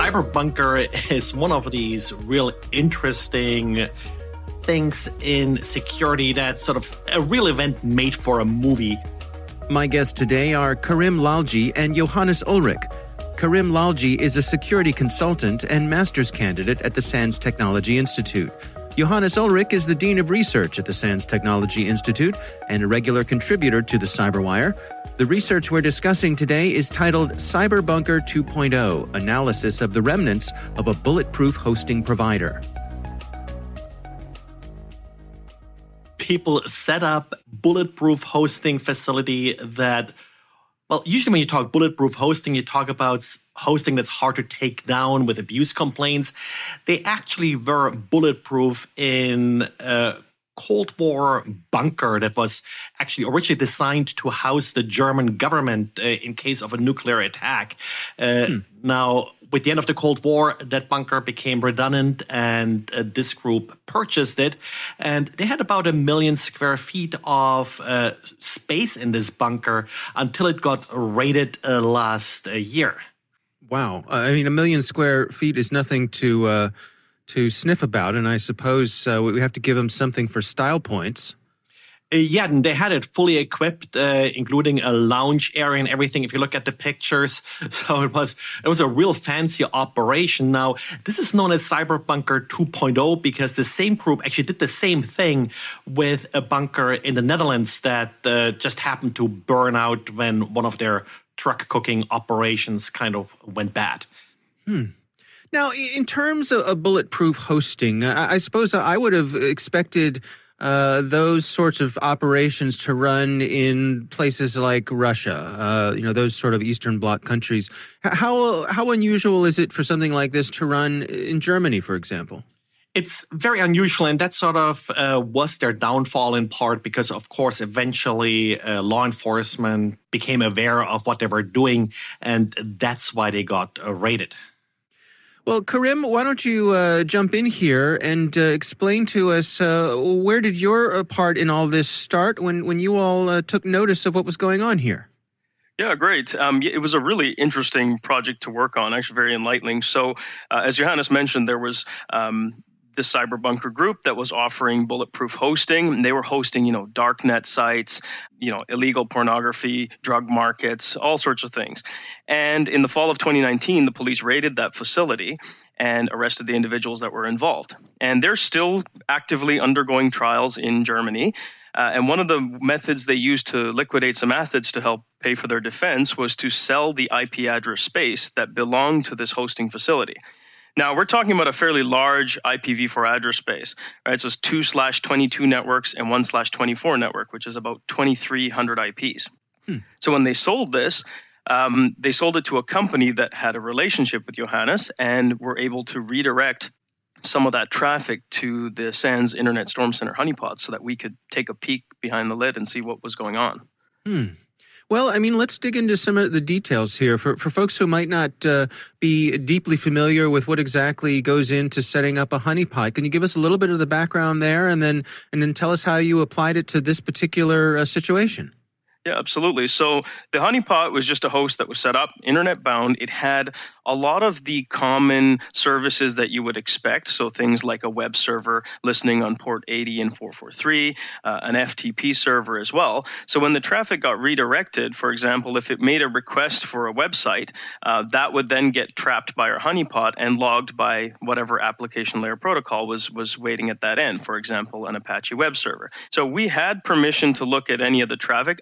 Cyberbunker is one of these real interesting things in security that's sort of a real event made for a movie. My guests today are Karim Lalji and Johannes Ullrich. Karim Lalji is a security consultant and master's candidate at the SANS Technology Institute. Johannes Ullrich is the Dean of Research at the SANS Technology Institute and a regular contributor to the Cyberwire. The research we're discussing today is titled Cyberbunker 2.0 Analysis of the Remnants of a Bulletproof Hosting Provider. People set up bulletproof hosting facility that well, usually when you talk bulletproof hosting, you talk about hosting that's hard to take down with abuse complaints. They actually were bulletproof in uh, Cold War bunker that was actually originally designed to house the German government uh, in case of a nuclear attack. Uh, hmm. Now, with the end of the Cold War, that bunker became redundant, and uh, this group purchased it. And they had about a million square feet of uh, space in this bunker until it got raided uh, last uh, year. Wow. I mean, a million square feet is nothing to to sniff about, and I suppose uh, we have to give them something for style points. Uh, yeah, and they had it fully equipped, uh, including a lounge area and everything. If you look at the pictures, so it was it was a real fancy operation. Now, this is known as Cyberbunker 2.0 because the same group actually did the same thing with a bunker in the Netherlands that uh, just happened to burn out when one of their truck cooking operations kind of went bad. Hmm. Now, in terms of bulletproof hosting, I suppose I would have expected uh, those sorts of operations to run in places like Russia, uh, you know, those sort of Eastern Bloc countries. How how unusual is it for something like this to run in Germany, for example? It's very unusual, and that sort of uh, was their downfall in part because, of course, eventually uh, law enforcement became aware of what they were doing, and that's why they got uh, raided. Well, Karim, why don't you uh, jump in here and uh, explain to us uh, where did your uh, part in all this start when, when you all uh, took notice of what was going on here? Yeah, great. Um, it was a really interesting project to work on, actually very enlightening. So, uh, as Johannes mentioned, there was um, the cyberbunker group that was offering bulletproof hosting. They were hosting, you know, darknet sites, you know, illegal pornography, drug markets, all sorts of things. And in the fall of 2019, the police raided that facility and arrested the individuals that were involved. And they're still actively undergoing trials in Germany. Uh, and one of the methods they used to liquidate some assets to help pay for their defense was to sell the IP address space that belonged to this hosting facility. Now we're talking about a fairly large IPv4 address space, right? So it's two slash 22 networks and one slash 24 network, which is about 2,300 IPs. Hmm. So when they sold this, um, they sold it to a company that had a relationship with Johannes and were able to redirect some of that traffic to the SANS Internet Storm Center honeypot so that we could take a peek behind the lid and see what was going on. Hmm. Well, I mean, let's dig into some of the details here for, for folks who might not uh, be deeply familiar with what exactly goes into setting up a honeypot. Can you give us a little bit of the background there, and then and then tell us how you applied it to this particular uh, situation? Yeah, absolutely. So the honeypot was just a host that was set up, internet bound. It had a lot of the common services that you would expect. So things like a web server listening on port 80 and 443, uh, an FTP server as well. So when the traffic got redirected, for example, if it made a request for a website, uh, that would then get trapped by our honeypot and logged by whatever application layer protocol was was waiting at that end. For example, an Apache web server. So we had permission to look at any of the traffic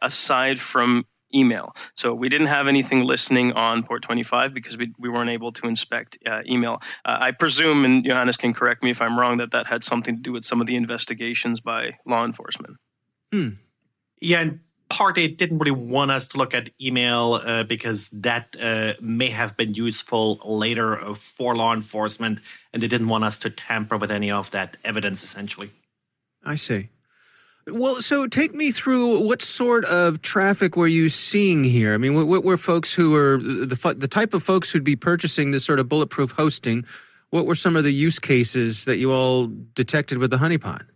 from email. So we didn't have anything listening on port 25 because we, we weren't able to inspect uh, email. Uh, I presume, and Johannes can correct me if I'm wrong, that that had something to do with some of the investigations by law enforcement. Hmm. Yeah, and part it didn't really want us to look at email uh, because that uh, may have been useful later uh, for law enforcement, and they didn't want us to tamper with any of that evidence, essentially. I see. Well, so take me through what sort of traffic were you seeing here? I mean, what, what were folks who were the the type of folks who'd be purchasing this sort of bulletproof hosting? What were some of the use cases that you all detected with the honeypot?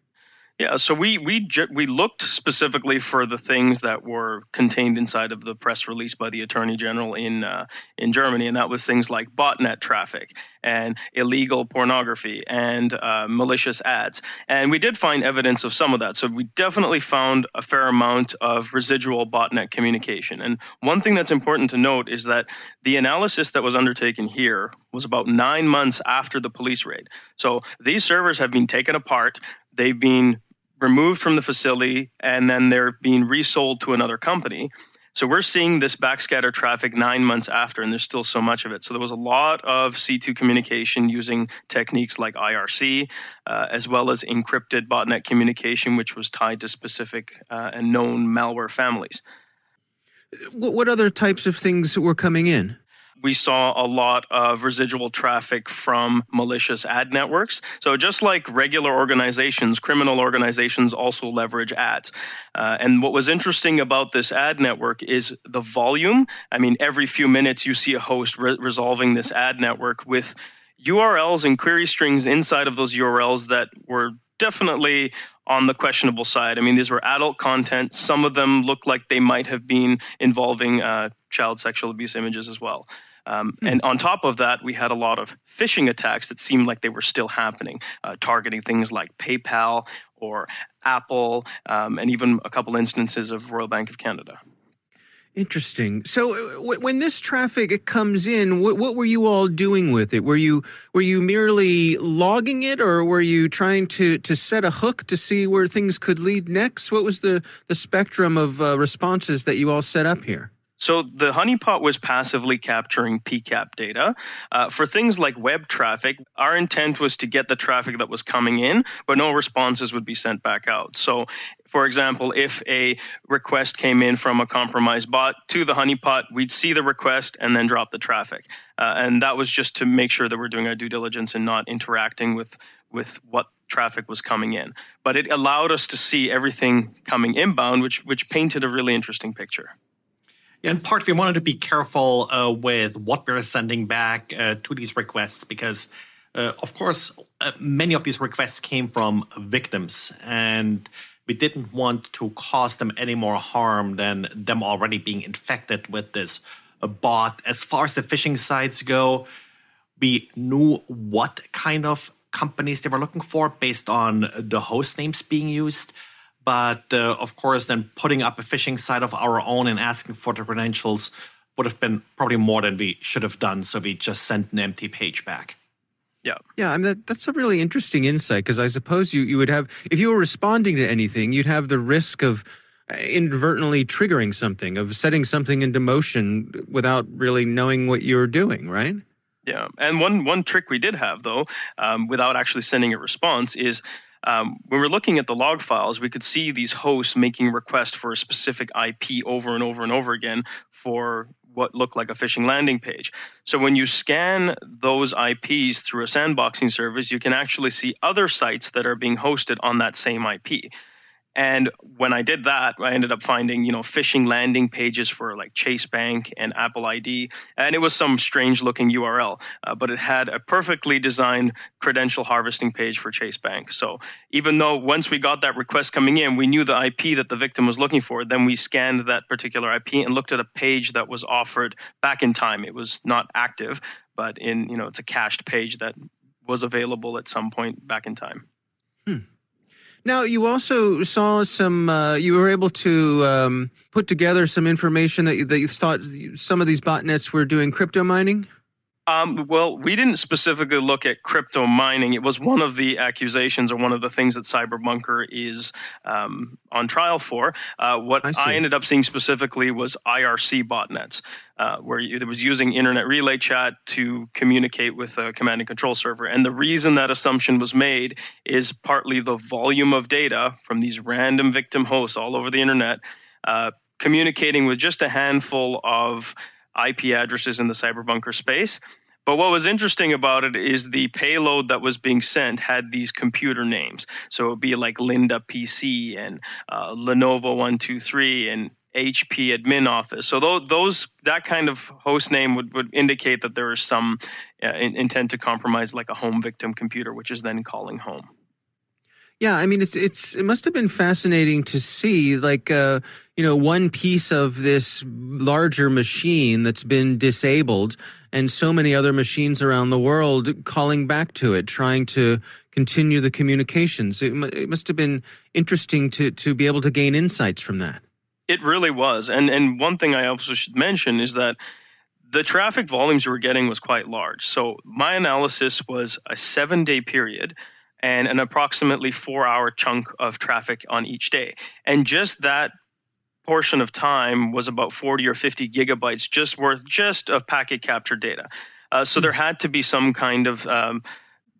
Yeah, so we we we looked specifically for the things that were contained inside of the press release by the Attorney General in uh, in Germany, and that was things like botnet traffic and illegal pornography and uh, malicious ads. And we did find evidence of some of that. So we definitely found a fair amount of residual botnet communication. And one thing that's important to note is that the analysis that was undertaken here was about nine months after the police raid. So these servers have been taken apart they've been removed from the facility and then they're being resold to another company. So we're seeing this backscatter traffic nine months after, and there's still so much of it. So there was a lot of C2 communication using techniques like IRC, uh, as well as encrypted botnet communication, which was tied to specific uh, and known malware families. What other types of things were coming in? We saw a lot of residual traffic from malicious ad networks. So, just like regular organizations, criminal organizations also leverage ads. Uh, and what was interesting about this ad network is the volume. I mean, every few minutes you see a host re- resolving this ad network with URLs and query strings inside of those URLs that were definitely on the questionable side. I mean, these were adult content. Some of them looked like they might have been involving uh, child sexual abuse images as well. Um, hmm. And on top of that, we had a lot of phishing attacks that seemed like they were still happening, uh, targeting things like PayPal or Apple, um, and even a couple instances of Royal Bank of Canada. Interesting. So, uh, when this traffic comes in, what, what, were you all doing with it? Were you were you merely logging it, or were you trying to to set a hook to see where things could lead next? What was the the spectrum of uh, responses that you all set up here? So the honeypot was passively capturing PCAP data. Uh, for things like web traffic, our intent was to get the traffic that was coming in, but no responses would be sent back out. So, for example, if a request came in from a compromised bot to the honeypot, we'd see the request and then drop the traffic. Uh, and that was just to make sure that we're doing our due diligence and not interacting with with what traffic was coming in. But it allowed us to see everything coming inbound, which which painted a really interesting picture. In part, we wanted to be careful uh, with what we're sending back uh, to these requests because, uh, of course, uh, many of these requests came from victims, and we didn't want to cause them any more harm than them already being infected with this bot. As far as the phishing sites go, we knew what kind of companies they were looking for based on the host names being used. But uh, of course, then putting up a phishing site of our own and asking for the credentials would have been probably more than we should have done. So we just sent an empty page back. Yeah. Yeah, I mean that, that's a really interesting insight because I suppose you, you would have if you were responding to anything, you'd have the risk of uh, inadvertently triggering something, of setting something into motion without really knowing what you're doing, right? Yeah, and one one trick we did have though, um, without actually sending a response, is um, when we're looking at the log files, we could see these hosts making requests for a specific IP over and over and over again for what looked like a phishing landing page. So when you scan those IPs through a sandboxing service, you can actually see other sites that are being hosted on that same IP. And when I did that, I ended up finding, you know, phishing landing pages for like Chase Bank and Apple ID. And it was some strange looking URL, uh, but it had a perfectly designed credential harvesting page for Chase Bank. So even though once we got that request coming in, we knew the IP that the victim was looking for, then we scanned that particular IP and looked at a page that was offered back in time. It was not active, but in, you know, it's a cached page that was available at some point back in time. Hmm. Now, you also saw some, uh, you were able to um, put together some information that you, that you thought some of these botnets were doing crypto mining? Um, well, we didn't specifically look at crypto mining. It was one of the accusations or one of the things that Cyberbunker is um, on trial for. Uh, what I, I, ended up seeing specifically was IRC botnets, uh, where it was using internet relay chat to communicate with a command and control server. And the reason that assumption was made is partly the volume of data from these random victim hosts all over the internet. Uh, communicating with just a handful of IP addresses in the cyberbunker space. But what was interesting about it is the payload that was being sent had these computer names. So it would be like Linda PC and uh, Lenovo 123 and HP admin office. So those that kind of host name would, would indicate that there is some uh, intent to compromise like a home victim computer, which is then calling home. Yeah, I mean, it's it's it must have been fascinating to see, like, uh, you know, one piece of this larger machine that's been disabled, and so many other machines around the world calling back to it, trying to continue the communications. It, it must have been interesting to to be able to gain insights from that. It really was, and and one thing I also should mention is that the traffic volumes we were getting was quite large. So my analysis was a seven day period and an approximately four hour chunk of traffic on each day. And just that portion of time was about 40 or 50 gigabytes just worth just of packet capture data. Uh, so there had to be some kind of um,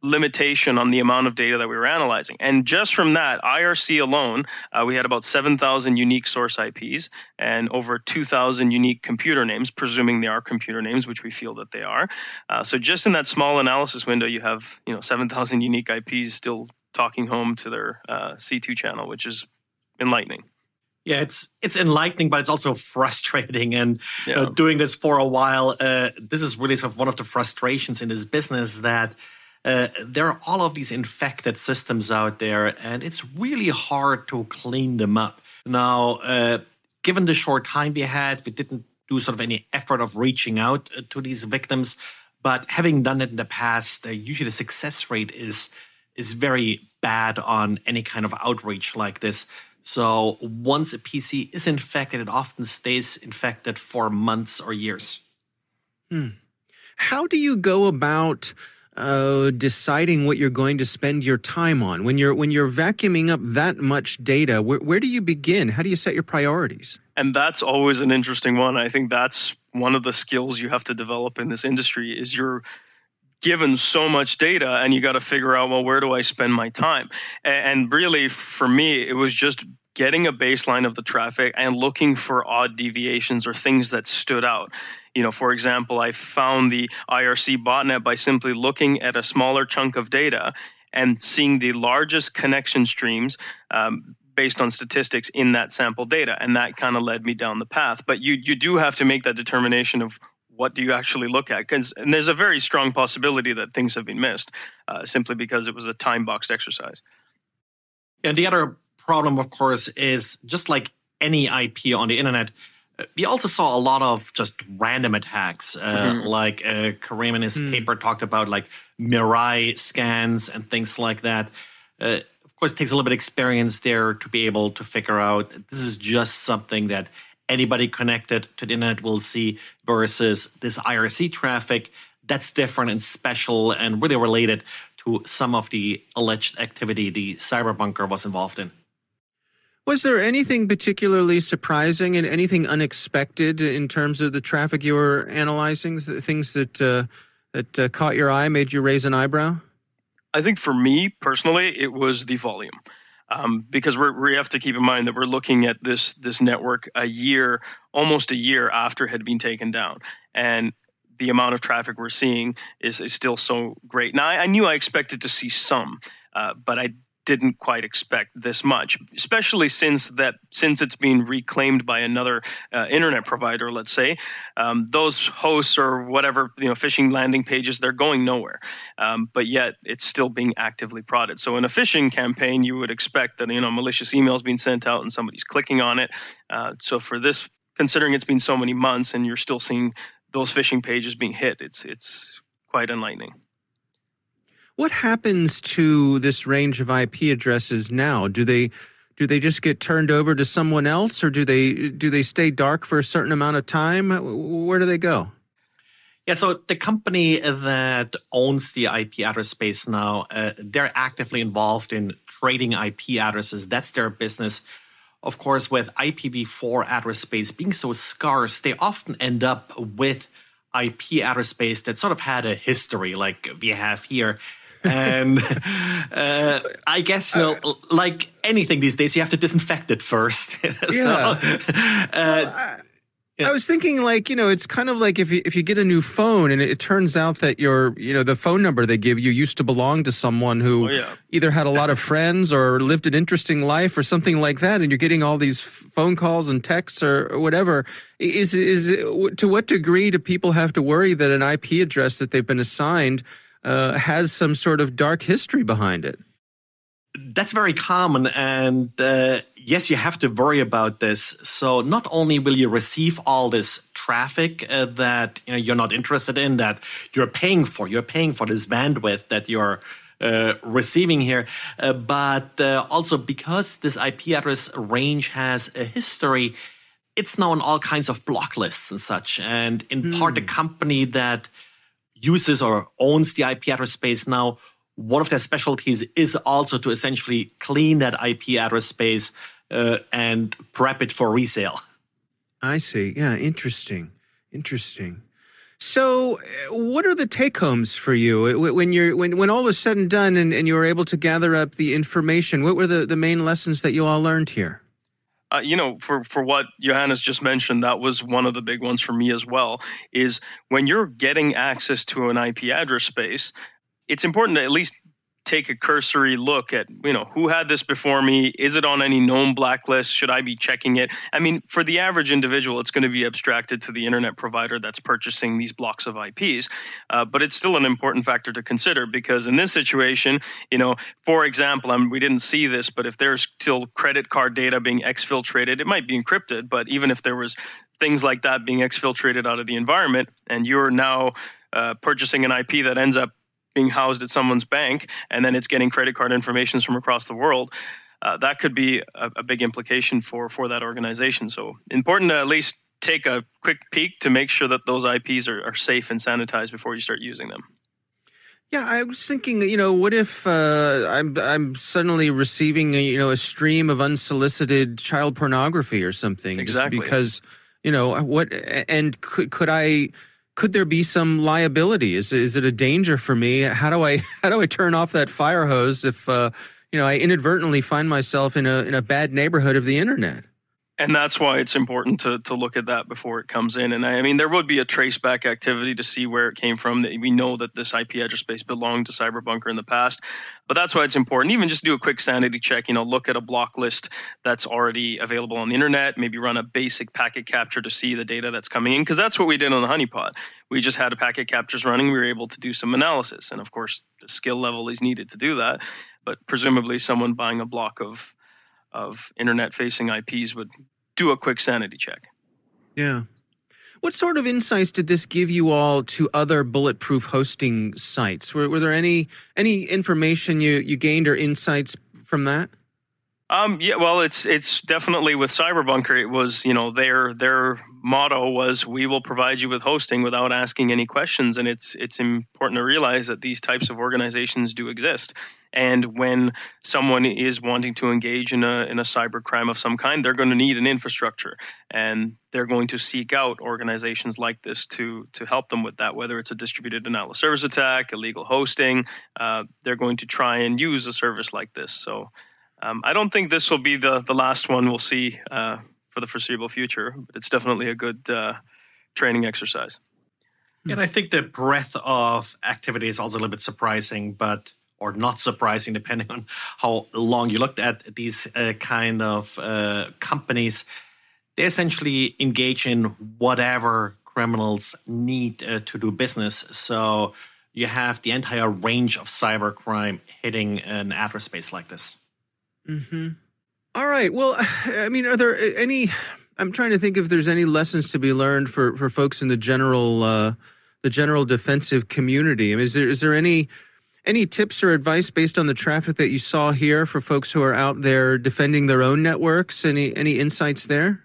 limitation on the amount of data that we were analyzing. And just from that, IRC alone, uh, we had about 7,000 unique source IPs and over 2,000 unique computer names, presuming they are computer names, which we feel that they are. Uh, so just in that small analysis window, you have you know 7,000 unique IPs still talking home to their uh, C2 channel, which is enlightening. Yeah, it's it's enlightening, but it's also frustrating. And yeah. doing this for a while, uh, this is really sort of one of the frustrations in this business that uh, there are all of these infected systems out there, and it's really hard to clean them up. Now, uh, given the short time we had, we didn't do sort of any effort of reaching out uh, to these victims. But having done it in the past, uh, usually the success rate is is very bad on any kind of outreach like this. So once a PC is infected, it often stays infected for months or years. Hmm. How do you go about uh, deciding what you're going to spend your time on. When you're when you're vacuuming up that much data where, where do you begin? How do you set your priorities? And that's always an interesting one. I think that's one of the skills you have to develop in this industry is you're given so much data and you got to figure out well where do i spend my time? And really for me it was just getting a baseline of the traffic and looking for odd deviations or things that stood out. You know, for example, I found the IRC botnet by simply looking at a smaller chunk of data and seeing the largest connection streams um, based on statistics in that sample data, and that kind of led me down the path. But you you do have to make that determination of what do you actually look at and there's a very strong possibility that things have been missed uh, simply because it was a time boxed exercise and the other problem, of course, is just like any IP on the internet, we also saw a lot of just random attacks. Uh, mm-hmm. Like uh, Karim in his mm. paper talked about like Mirai scans and things like that. Uh, of course, it takes a little bit of experience there to be able to figure out this is just something that anybody connected to the internet will see versus this IRC traffic that's different and special and really related to some of the alleged activity the cyber bunker was involved in. Was there anything particularly surprising and anything unexpected in terms of the traffic you were analyzing? Things that uh, that uh, caught your eye, made you raise an eyebrow? I think for me personally, it was the volume. Um, because we have to keep in mind that we're looking at this this network a year, almost a year after it had been taken down, and the amount of traffic we're seeing is, is still so great. Now, I, I knew I expected to see some, uh, but I didn't quite expect this much, especially since that since it's being reclaimed by another uh, internet provider. Let's say um, those hosts or whatever you know phishing landing pages they're going nowhere, um, but yet it's still being actively prodded. So in a phishing campaign, you would expect that you know malicious emails being sent out and somebody's clicking on it. Uh, so for this, considering it's been so many months and you're still seeing those phishing pages being hit, it's it's quite enlightening. What happens to this range of IP addresses now? Do they do they just get turned over to someone else, or do they do they stay dark for a certain amount of time? Where do they go? Yeah, so the company that owns the IP address space now, uh, they're actively involved in trading IP addresses. That's their business. Of course, with IPv4 address space being so scarce, they often end up with IP address space that sort of had a history, like we have here and uh, I guess you know, like anything these days, you have to disinfect it first. so, yeah. Uh, well, I, yeah. I was thinking, like you know, it's kind of like if you if you get a new phone and it, turns out that your you know the phone number they give you used to belong to someone who oh, yeah. either had a lot of friends or lived an interesting life or something like that, and you're getting all these phone calls and texts or, or whatever. Is is to what degree do people have to worry that an IP address that they've been assigned uh, has some sort of dark history behind it. That's very common. And uh, yes, you have to worry about this. So not only will you receive all this traffic uh, that you know, you're not interested in, that you're paying for, you're paying for this bandwidth that you're uh, receiving here, uh, but uh, also because this IP address range has a history, it's now on all kinds of block lists and such. And in part, the hmm. company that uses or owns the IP address space now, one of their specialties is also to essentially clean that IP address space uh, and prep it for resale. I see. Yeah, interesting. Interesting. So, uh, what are the take homes for you when you're when when all was said and done, and, and you were able to gather up the information? What were the the main lessons that you all learned here? Uh, you know, for for what Johannes just mentioned, that was one of the big ones for me as well. Is when you're getting access to an IP address space, it's important to at least take a cursory look at you know who had this before me? Is it on any known blacklist? Should i be checking it? I mean for the average individual it's going to be abstracted to the internet provider that's purchasing these blocks of ips uh, but it's still an important factor to consider because in this situation you know for example I mean, we didn't see this but if there's still credit card data being exfiltrated it might be encrypted. But even if there was things like that being exfiltrated out of the environment and you're now uh, purchasing an ip that ends up being housed at someone's bank and then it's getting credit card information from across the world uh, that could be a, a, big implication for for that organization so important to at least take a quick peek to make sure that those ips are, are safe and sanitized before you start using them yeah, I was thinking, you know, what if uh, I'm I'm suddenly receiving, a, you know, a stream of unsolicited child pornography or something, exactly. just because, you know, what and could could I could there be some liability? Is is it a danger for me? How do I how do I turn off that fire hose if uh, you know I inadvertently find myself in a in a bad neighborhood of the internet? And that's why it's important to to look at that before it comes in. And I, I mean, there would be a traceback activity to see where it came from. We know that this IP address space belonged to Cyberbunker in the past, but that's why it's important. Even just do a quick sanity check. You know, look at a block list that's already available on the internet. Maybe run a basic packet capture to see the data that's coming in, because that's what we did on the honeypot. We just had a packet captures running. We were able to do some analysis, and of course, the skill level is needed to do that. But presumably, someone buying a block of of internet facing IPs would do a quick sanity check. Yeah. What sort of insights did this give you all to other bulletproof hosting sites? Were, were there any any information you, you gained or insights from that? Um, yeah, well, it's it's definitely with Cyberbunker. It was you know their their motto was we will provide you with hosting without asking any questions, and it's it's important to realize that these types of organizations do exist. And when someone is wanting to engage in a in a cyber crime of some kind, they're going to need an infrastructure, and they're going to seek out organizations like this to to help them with that. Whether it's a distributed denial of service attack, illegal hosting, uh, they're going to try and use a service like this. So um, I don't think this will be the the last one we'll see uh, for the foreseeable future, but it's definitely a good uh, training exercise. And I think the breadth of activity is also a little bit surprising, but or not surprising, depending on how long you looked at these uh, kind of uh, companies. They essentially engage in whatever criminals need uh, to do business. So you have the entire range of cybercrime hitting an address space like this. Mm-hmm. All right. Well, I mean, are there any? I'm trying to think if there's any lessons to be learned for for folks in the general uh, the general defensive community. I mean, is there is there any any tips or advice based on the traffic that you saw here for folks who are out there defending their own networks? Any any insights there?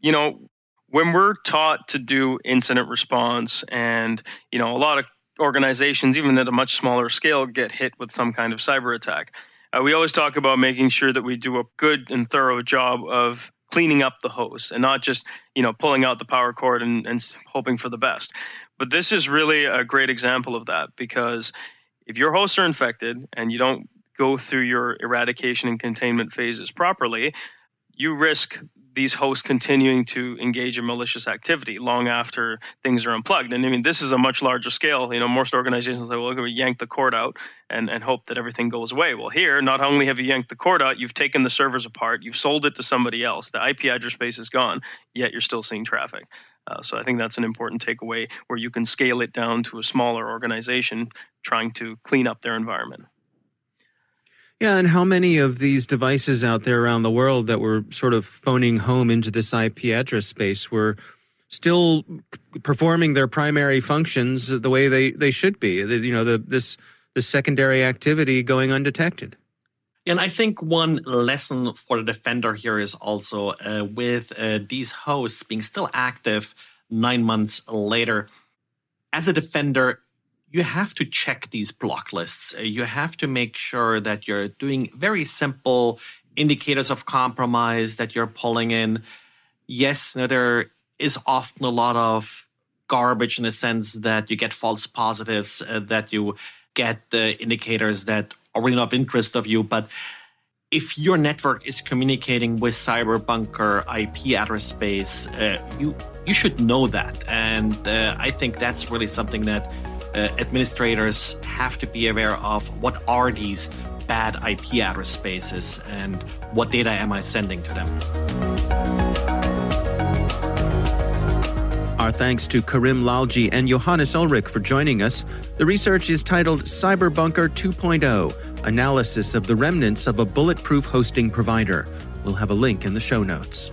You know, when we're taught to do incident response, and you know, a lot of organizations, even at a much smaller scale, get hit with some kind of cyber attack uh, we always talk about making sure that we do a good and thorough job of cleaning up the hose and not just you know pulling out the power cord and, and hoping for the best. But this is really a great example of that because if your hosts are infected and you don't go through your eradication and containment phases properly you risk these hosts continuing to engage in malicious activity long after things are unplugged. And I mean, this is a much larger scale. You know, most organizations say, well, we yank the cord out and, and hope that everything goes away. Well, here, not only have you yanked the cord out, you've taken the servers apart, you've sold it to somebody else. The IP address space is gone, yet you're still seeing traffic. Uh, so I think that's an important takeaway where you can scale it down to a smaller organization trying to clean up their environment. Yeah, and how many of these devices out there around the world that were sort of phoning home into this IP address space were still performing their primary functions the way they, they should be? You know, the, this secondary activity going undetected. And I think one lesson for the defender here is also uh, with uh, these hosts being still active nine months later. As a defender, you have to check these block lists. Uh, you have to make sure that you're doing very simple indicators of compromise that you're pulling in. Yes, there is often a lot of garbage in the sense that you get false positives, uh, that you get the indicators that are really not of interest of you. But if your network is communicating with Cyberbunker IP address space, uh, you you should know that, and uh, I think that's really something that uh, administrators have to be aware of what are these bad IP address spaces and what data am I sending to them. Our thanks to Karim Lalji and Johannes Ullrich for joining us. The research is titled Cyberbunker 2.0 Analysis of the Remnants of a Bulletproof Hosting Provider. We'll have a link in the show notes.